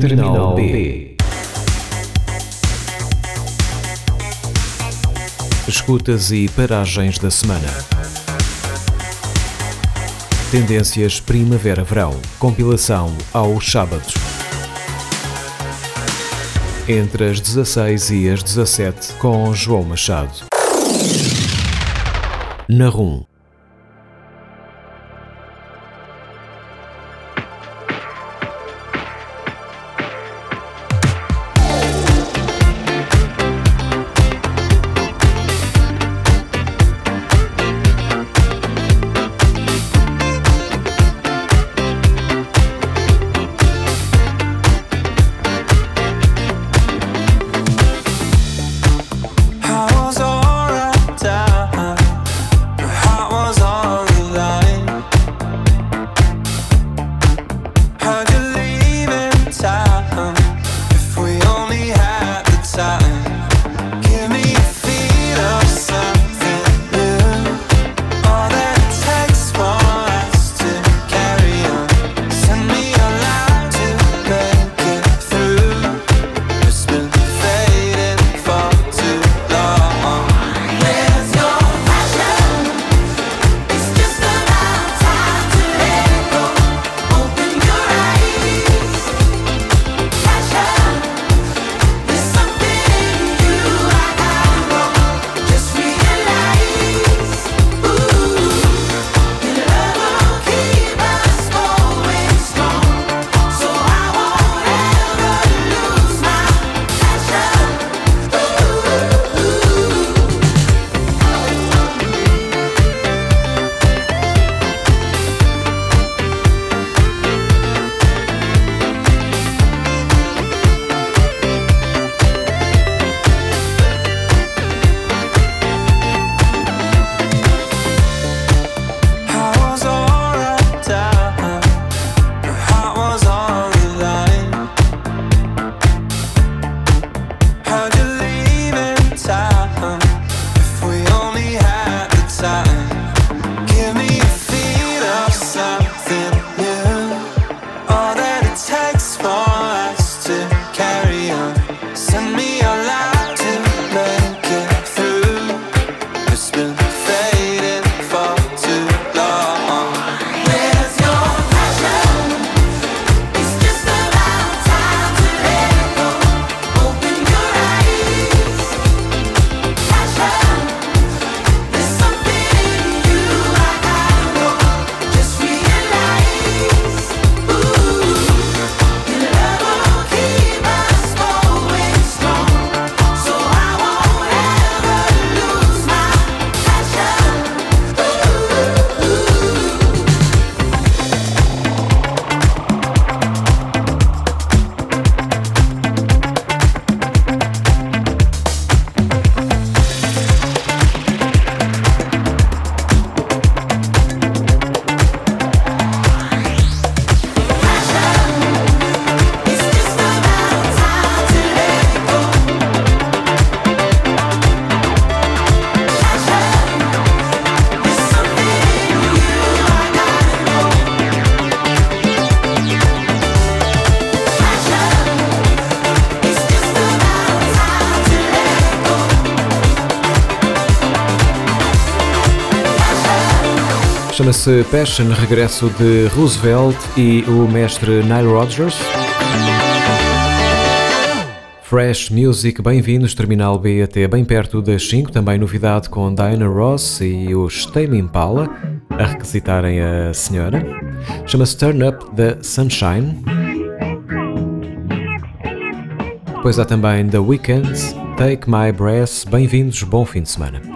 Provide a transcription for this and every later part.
Terminal B. Escutas e paragens da semana. Tendências Primavera-Verão. Compilação aos sábados. Entre as 16 e as 17 com João Machado. Na RUM. Chama-se Passion, regresso de Roosevelt e o mestre Nile Rodgers. Fresh Music, bem-vindos, Terminal B até bem perto das 5, também novidade com Diana Ross e os Tame Impala a requisitarem a senhora. Chama-se Turn Up the Sunshine. Depois há também The Weeknd, Take My Breath, bem-vindos, bom fim de semana.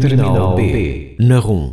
Terminal B, na RUM.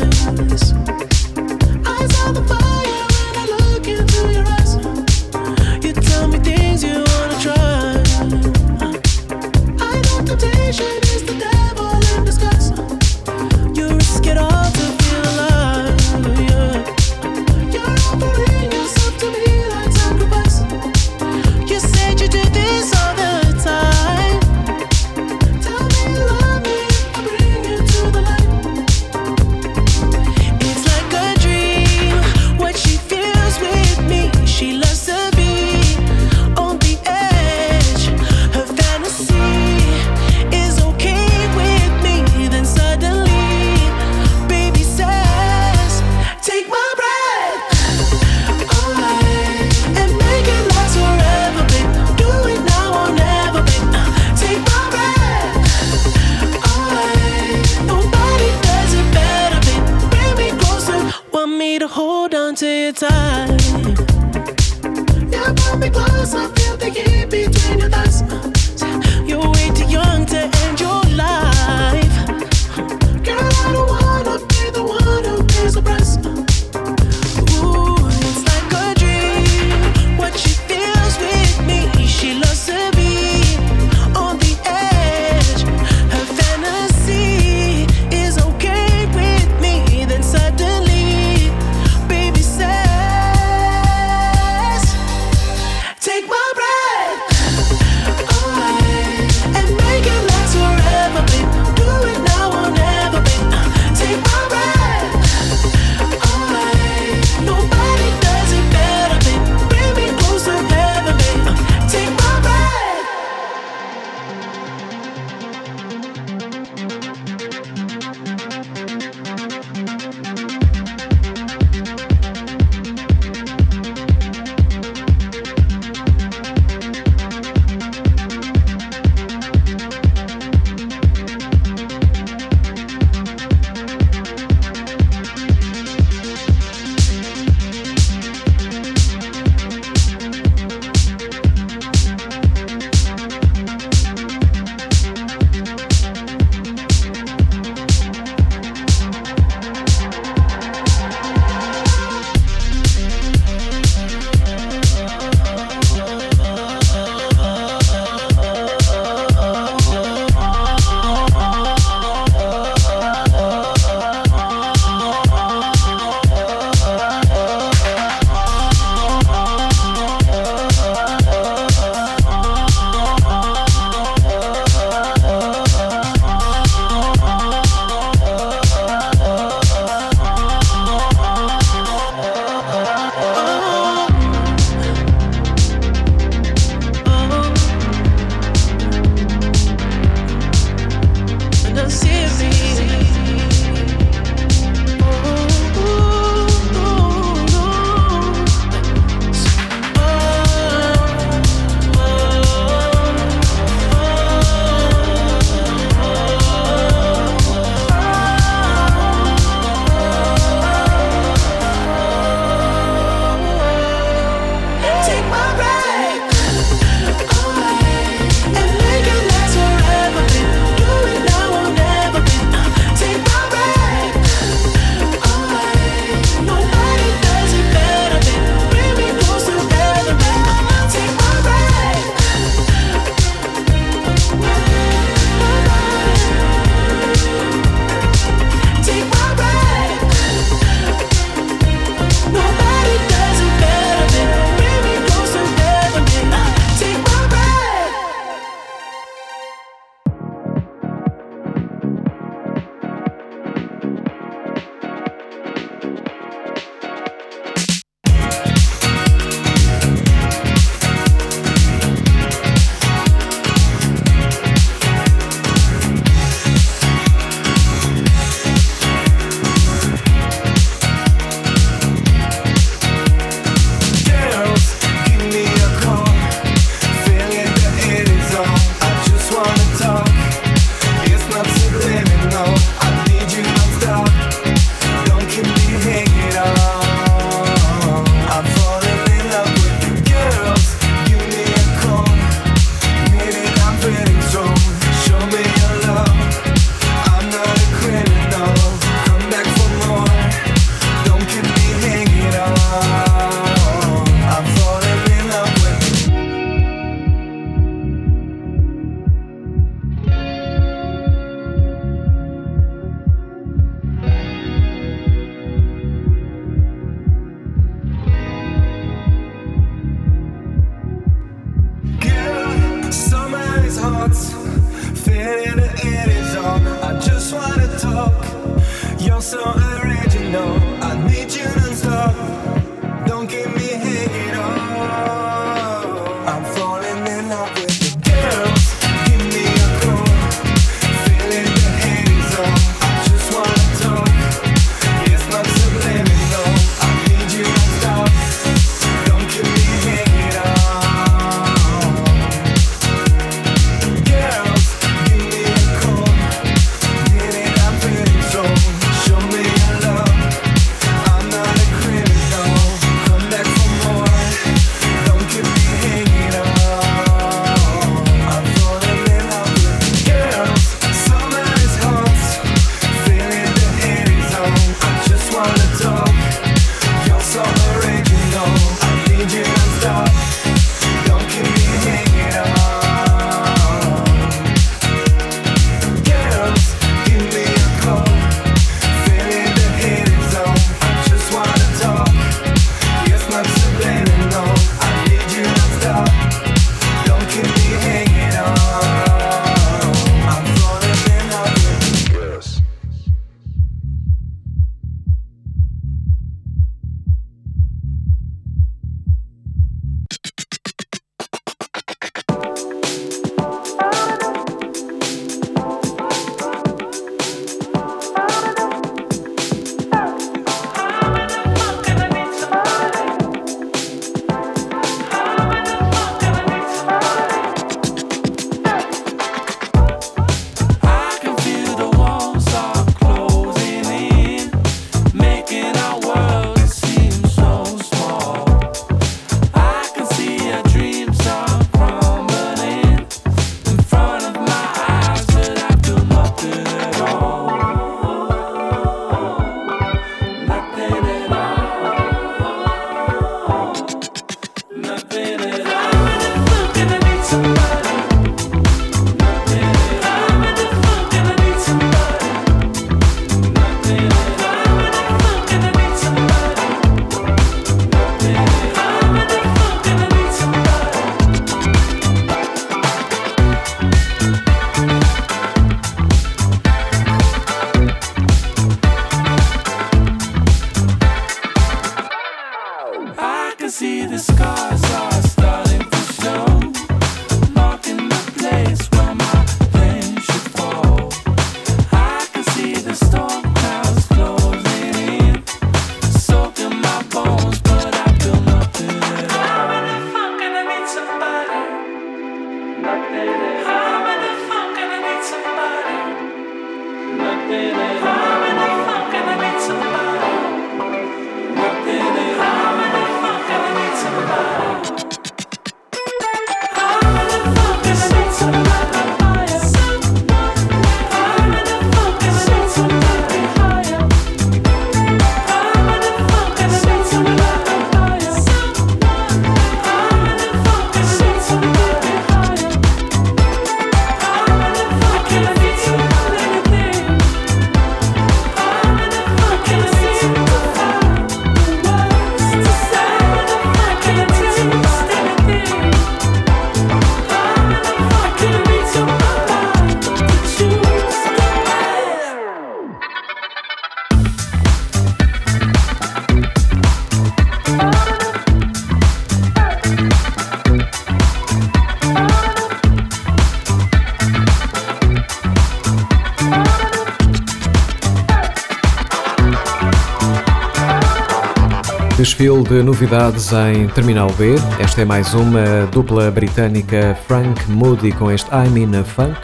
Novidades em Terminal B. Esta é mais uma dupla britânica Frank Moody com este I'm in a Funk.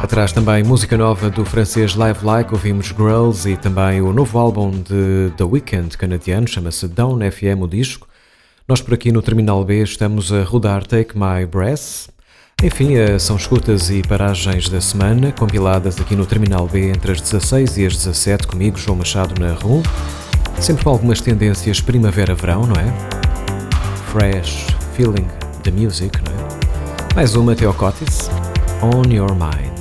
Atrás também música nova do francês Live Like, ouvimos Girls e também o novo álbum de The Weeknd canadiano, chama-se Down FM o disco. Nós por aqui no Terminal B estamos a rodar Take My Breath. Enfim, eh, são escutas e paragens da semana, compiladas aqui no Terminal B entre as 16 e as 17, comigo, João Machado, na RUM. Sempre com algumas tendências primavera-verão, não é? Fresh feeling the music, não é? Mais uma Teocotis, On Your Mind.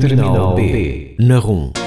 Terminal B, na RUM.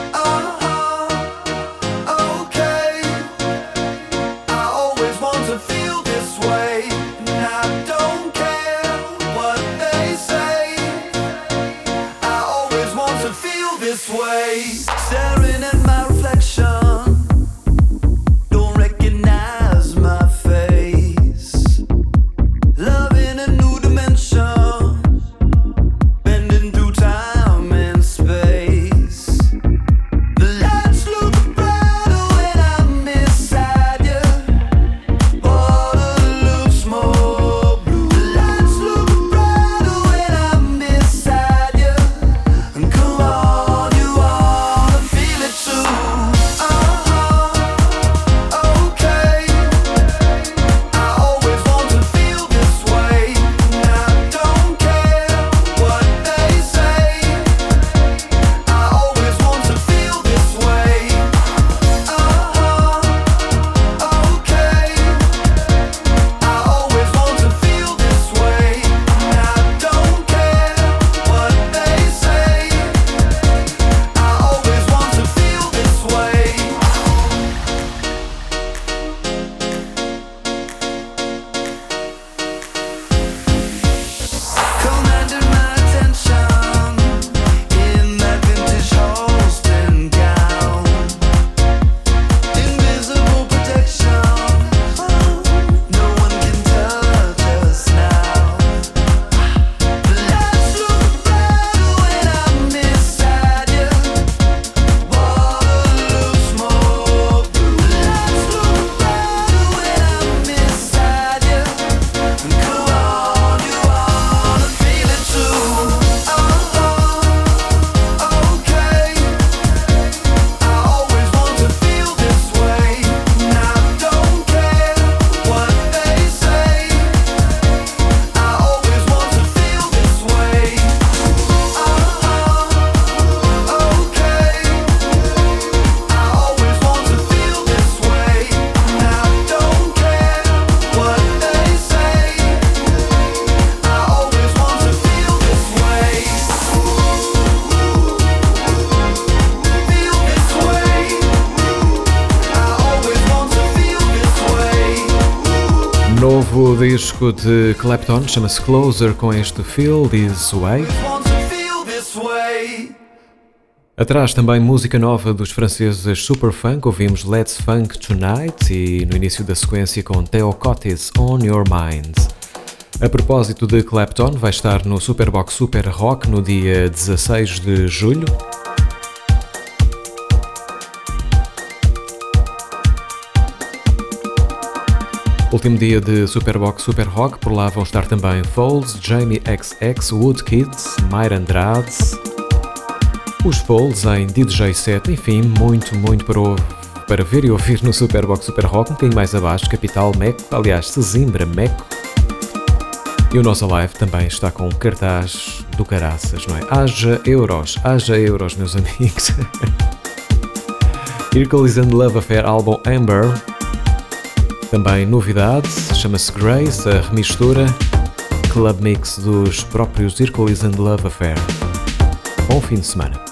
Disco de Clapton, chama-se Closer, com este Feel This Way. Atrás também música nova dos franceses Superfunk, ouvimos Let's Funk Tonight e no início da sequência com Theo Cottis On Your Mind. A propósito de Clapton, vai estar no Superbox Super Rock no dia 16 de julho. Último dia de Superbox Super Rock, por lá vão estar também Foles, Jamie XX, Woodkids, Myra Andrade, os Foles em DJ set, enfim, muito, muito para, para ver e ouvir no Superbox Super Rock, um bocadinho mais abaixo, Capital Meco, aliás, Sesimbra Meco. E o nosso live também está com cartaz do caraças, não é? Haja euros, haja euros, meus amigos. And Love Affair álbum Amber também novidade, chama-se Grace, a remistura Club Mix dos próprios Hercules and Love Affair. Bom fim de semana.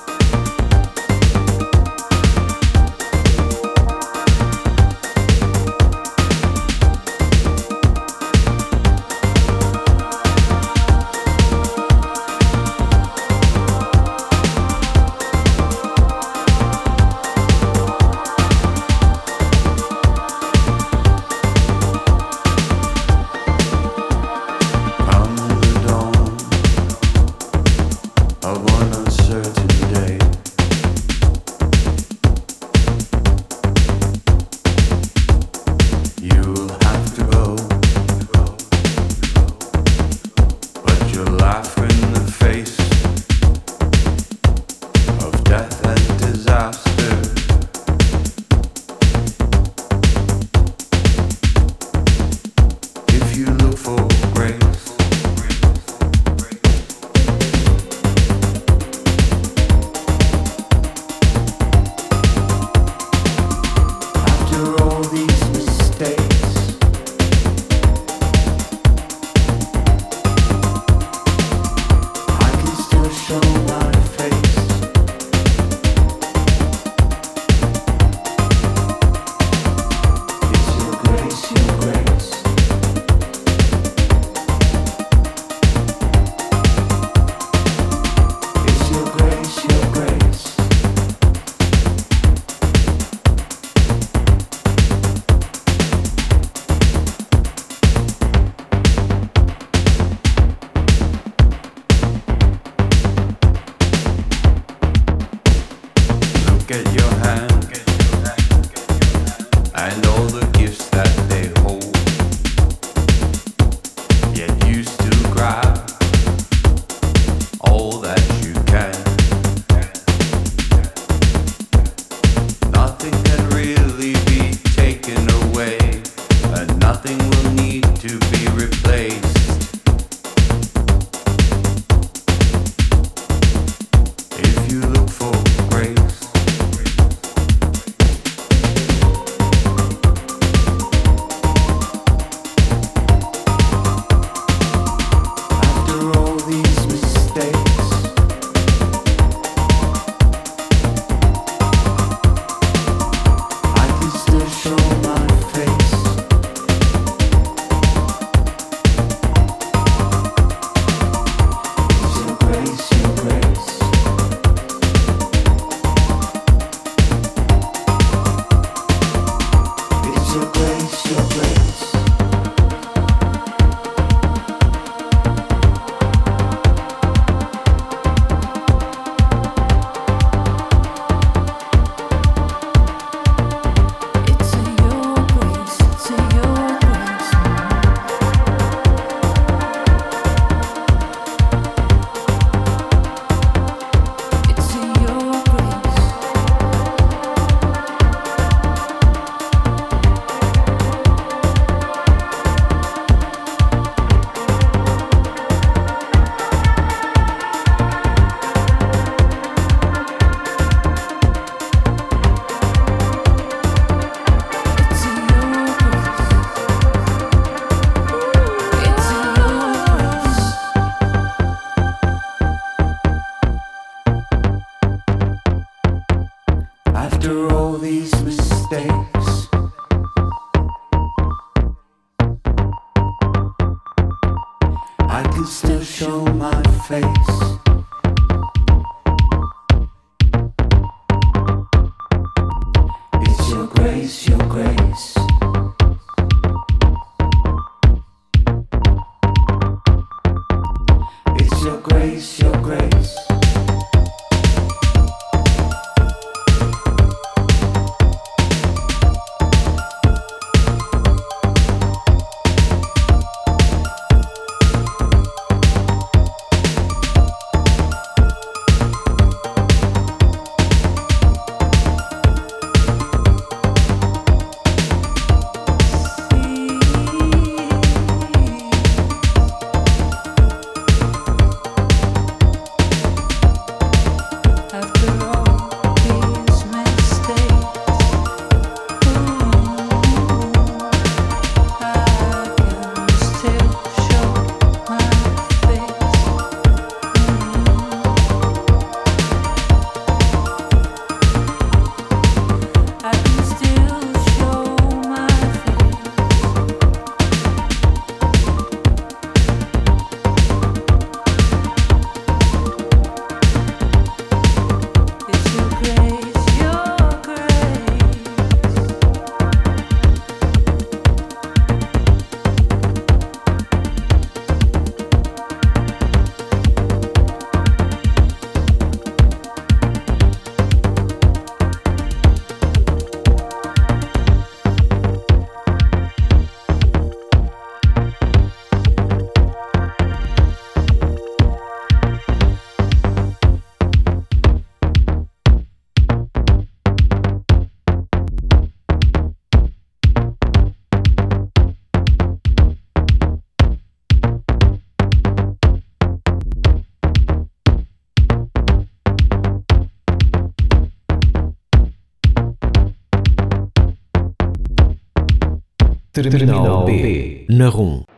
Terminal B, na RUM.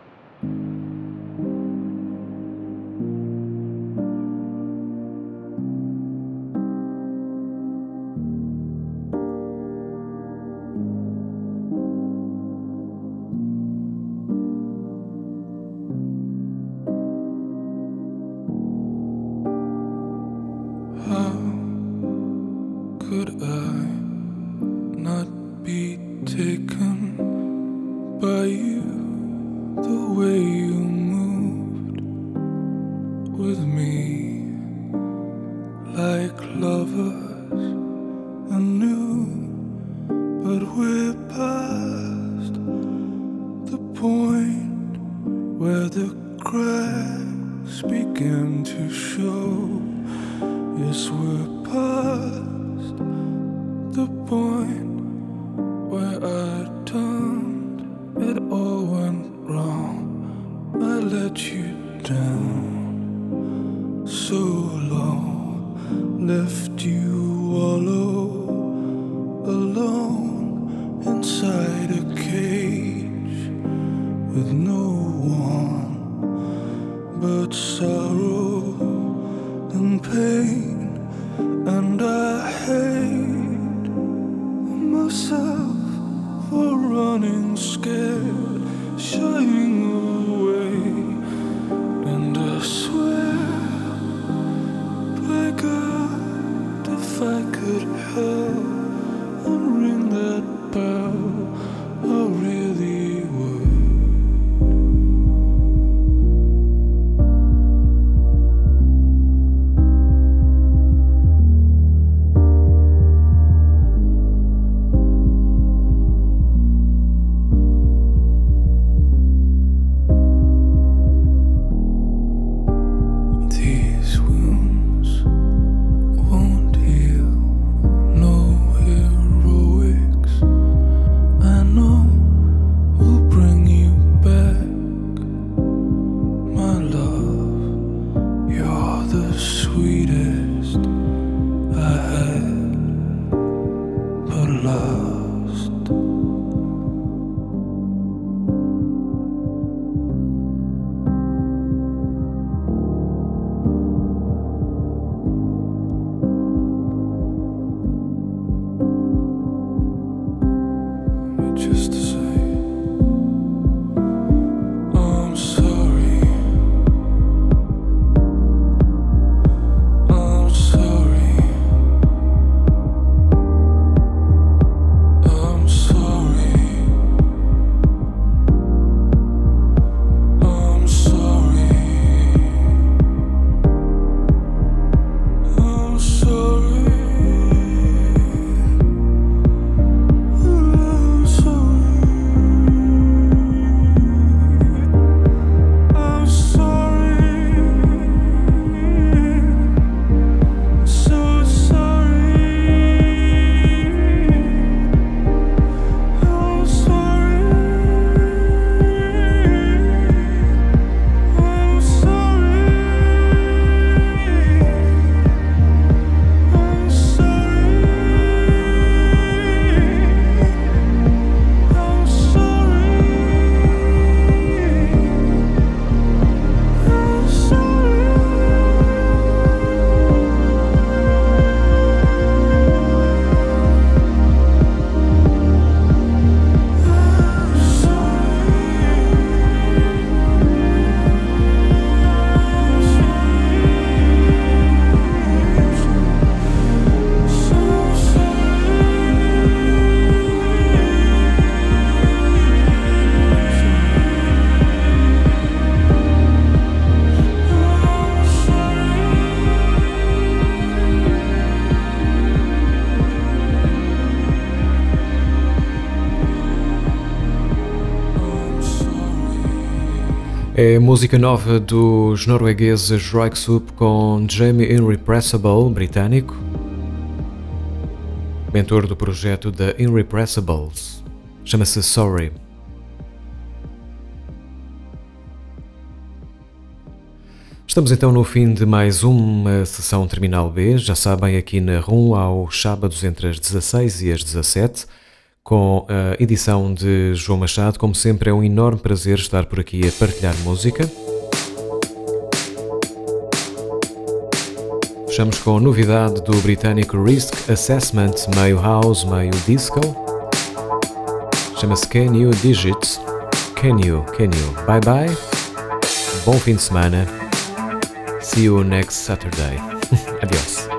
Música nova dos noruegueses Soup com Jamie Irrepressible, britânico, mentor do projeto da Irrepressibles. Chama-se Sorry. Estamos então no fim de mais uma sessão Terminal B. Já sabem, aqui na RUM, aos sábados entre as 16 e as 17 com a edição de João Machado. Como sempre, é um enorme prazer estar por aqui a partilhar música. Fechamos com a novidade do britânico Risk Assessment, meio house, meio disco. Chama-se Can You Digits. Can You, Can You. Bye bye. Bom fim de semana. See you next Saturday. Adiós.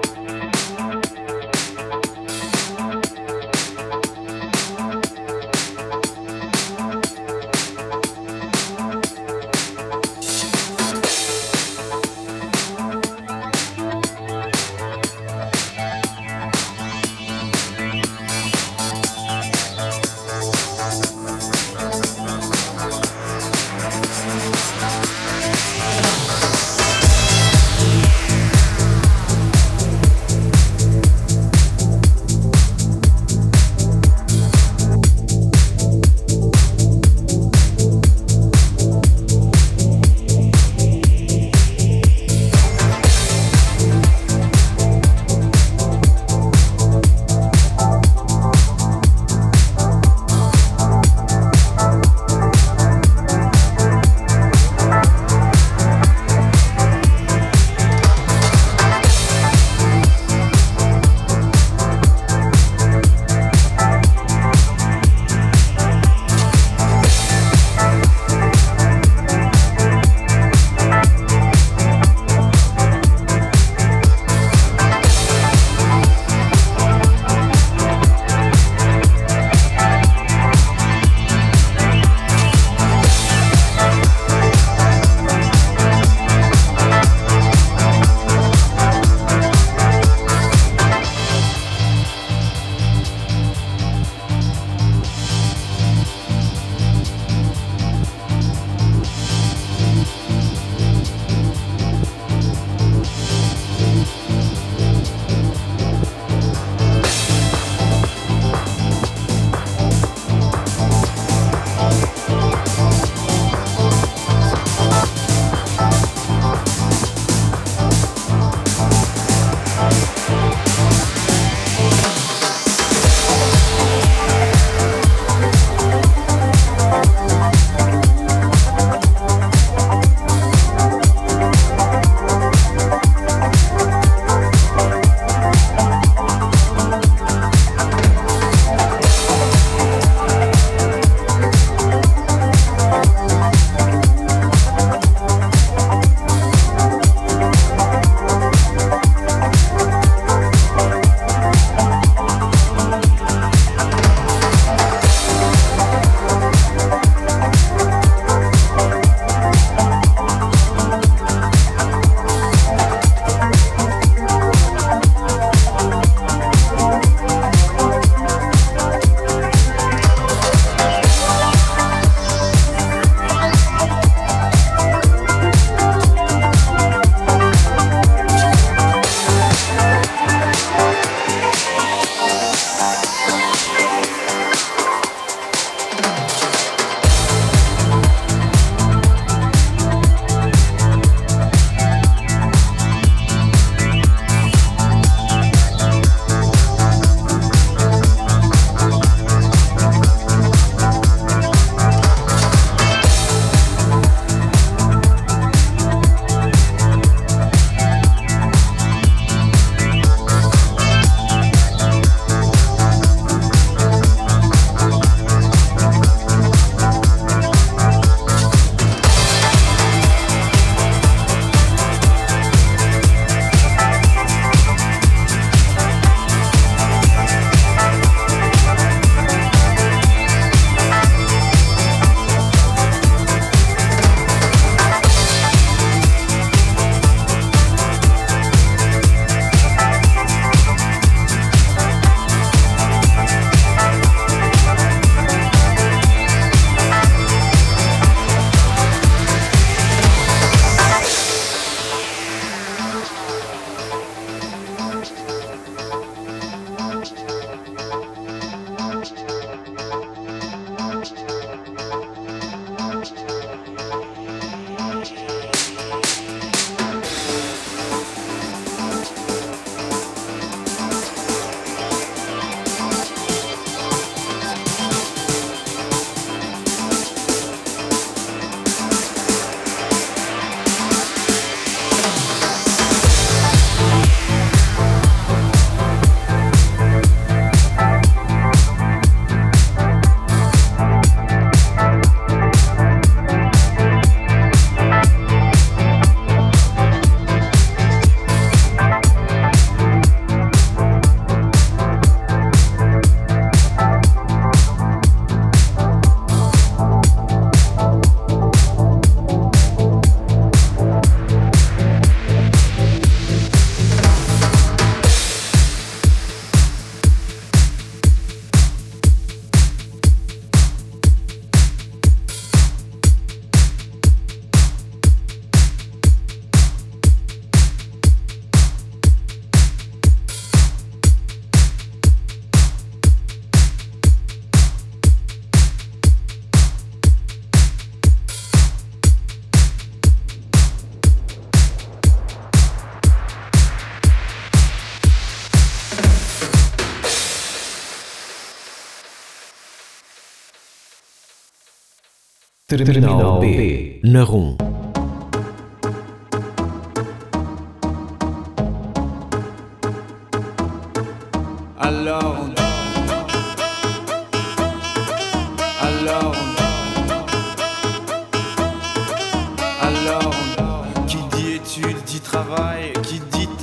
Terminal B, na RUM.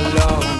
Alone.